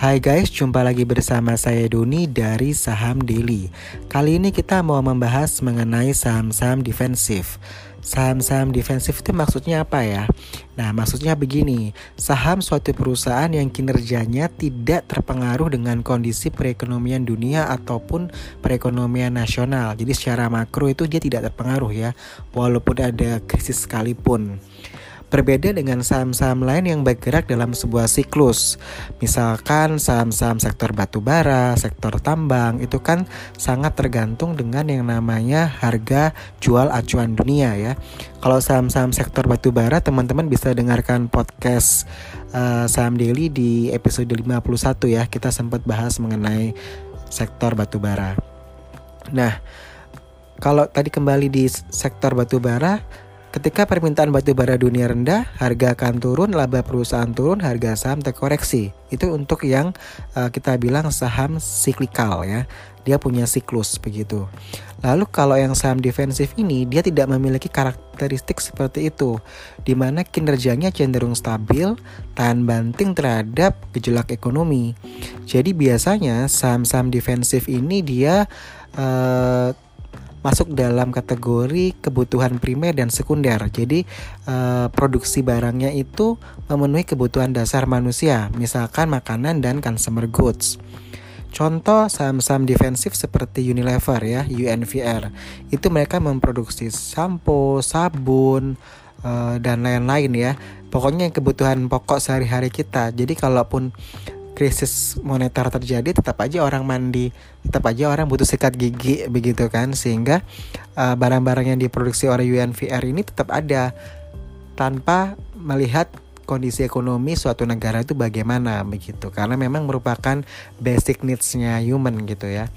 Hai guys, jumpa lagi bersama saya Doni dari Saham Daily. Kali ini kita mau membahas mengenai saham-saham defensif. Saham-saham defensif itu maksudnya apa ya? Nah, maksudnya begini, saham suatu perusahaan yang kinerjanya tidak terpengaruh dengan kondisi perekonomian dunia ataupun perekonomian nasional. Jadi secara makro itu dia tidak terpengaruh ya, walaupun ada krisis sekalipun. Berbeda dengan saham-saham lain yang bergerak dalam sebuah siklus. Misalkan saham-saham sektor batu bara, sektor tambang itu kan sangat tergantung dengan yang namanya harga jual acuan dunia ya. Kalau saham-saham sektor batu bara teman-teman bisa dengarkan podcast uh, saham daily di episode 51 ya. Kita sempat bahas mengenai sektor batu bara. Nah, kalau tadi kembali di sektor batu bara Ketika permintaan batu bara dunia rendah, harga akan turun, laba perusahaan turun, harga saham terkoreksi. Itu untuk yang uh, kita bilang saham siklikal ya. Dia punya siklus begitu. Lalu kalau yang saham defensif ini dia tidak memiliki karakteristik seperti itu, di mana kinerjanya cenderung stabil, tahan banting terhadap gejolak ekonomi. Jadi biasanya saham-saham defensif ini dia uh, masuk dalam kategori kebutuhan primer dan sekunder. Jadi uh, produksi barangnya itu memenuhi kebutuhan dasar manusia, misalkan makanan dan consumer goods. Contoh saham-saham defensif seperti Unilever ya, UNVR. Itu mereka memproduksi sampo, sabun, uh, dan lain-lain ya. Pokoknya kebutuhan pokok sehari-hari kita. Jadi kalaupun krisis moneter terjadi tetap aja orang mandi tetap aja orang butuh sikat gigi begitu kan? Sehingga eh, barang-barang yang diproduksi oleh UNVR ini tetap ada. Tanpa melihat kondisi ekonomi suatu negara itu bagaimana begitu. Karena memang merupakan basic needs-nya human gitu ya.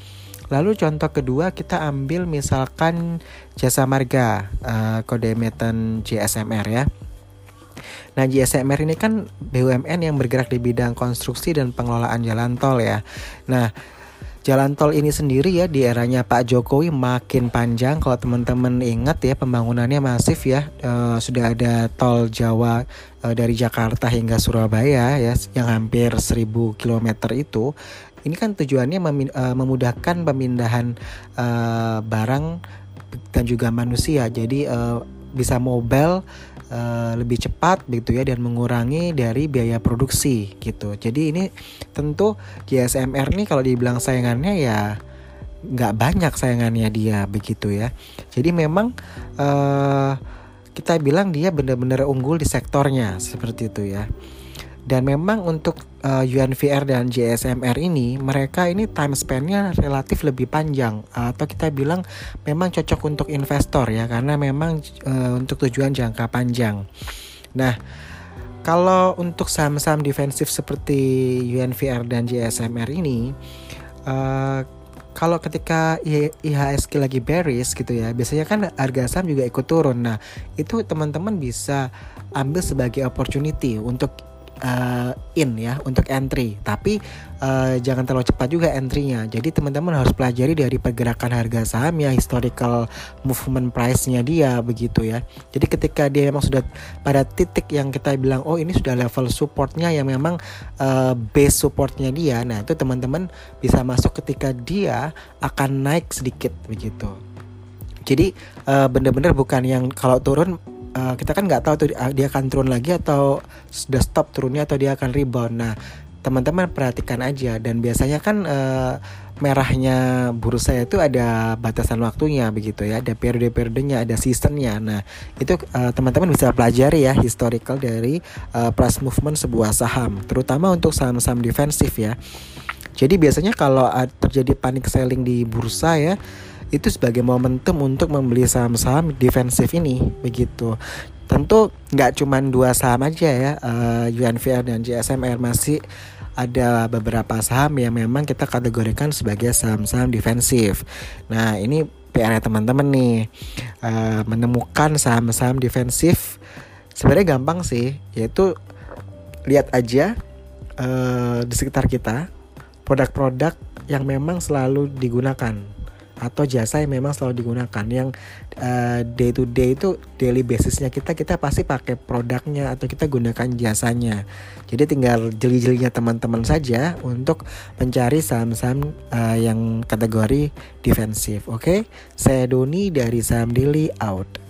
Lalu contoh kedua kita ambil misalkan jasa marga uh, kode emiten JSMR ya. Nah, JSMR ini kan BUMN yang bergerak di bidang konstruksi dan pengelolaan jalan tol ya. Nah, Jalan tol ini sendiri ya di eranya Pak Jokowi makin panjang. Kalau teman-teman ingat ya pembangunannya masif ya. E, sudah ada tol Jawa e, dari Jakarta hingga Surabaya ya yang hampir 1000 km itu. Ini kan tujuannya mem, e, memudahkan pemindahan e, barang dan juga manusia. Jadi e, bisa mobile uh, lebih cepat begitu ya dan mengurangi dari biaya produksi gitu. Jadi ini tentu GSMR nih kalau dibilang sayangannya ya nggak banyak sayangannya dia begitu ya. Jadi memang uh, kita bilang dia benar-benar unggul di sektornya seperti itu ya. Dan memang untuk uh, eh, UNVR dan JSMR ini mereka ini time span-nya relatif lebih panjang atau kita bilang memang cocok untuk investor ya karena memang uh, untuk tujuan jangka panjang. Nah, kalau untuk saham-saham defensif seperti UNVR dan JSMR ini uh, kalau ketika IHSG lagi bearish gitu ya, biasanya kan harga saham juga ikut turun. Nah, itu teman-teman bisa ambil sebagai opportunity untuk uh, in ya untuk entry. Tapi uh, jangan terlalu cepat juga entrynya. Jadi teman-teman harus pelajari dari pergerakan harga saham ya historical movement price-nya dia begitu ya. Jadi ketika dia memang sudah pada titik yang kita bilang oh ini sudah level supportnya yang memang uh, base supportnya dia. Nah itu teman-teman bisa masuk ketika dia akan naik sedikit begitu. Jadi uh, benar-benar bukan yang kalau turun uh, kita kan nggak tahu tuh dia akan turun lagi atau sudah stop turunnya atau dia akan rebound. Nah, teman-teman perhatikan aja dan biasanya kan uh, merahnya bursa itu ada batasan waktunya begitu ya, ada periode-periodenya, ada seasonnya. Nah, itu uh, teman-teman bisa pelajari ya historical dari uh, price movement sebuah saham, terutama untuk saham-saham defensif ya. Jadi biasanya kalau terjadi panic selling di bursa ya, itu sebagai momentum untuk membeli saham-saham defensif ini begitu tentu nggak cuma dua saham aja ya uh, eh, UNVR dan JSMR masih ada beberapa saham yang memang kita kategorikan sebagai saham-saham defensif. Nah ini PR teman-teman nih uh, menemukan saham-saham defensif sebenarnya gampang sih yaitu lihat aja uh, di sekitar kita produk-produk yang memang selalu digunakan atau jasa yang memang selalu digunakan yang uh, day to day itu daily basisnya kita kita pasti pakai produknya atau kita gunakan jasanya jadi tinggal jeli-jelinya teman-teman saja untuk mencari saham-saham uh, yang kategori defensif oke okay? saya Doni dari saham daily out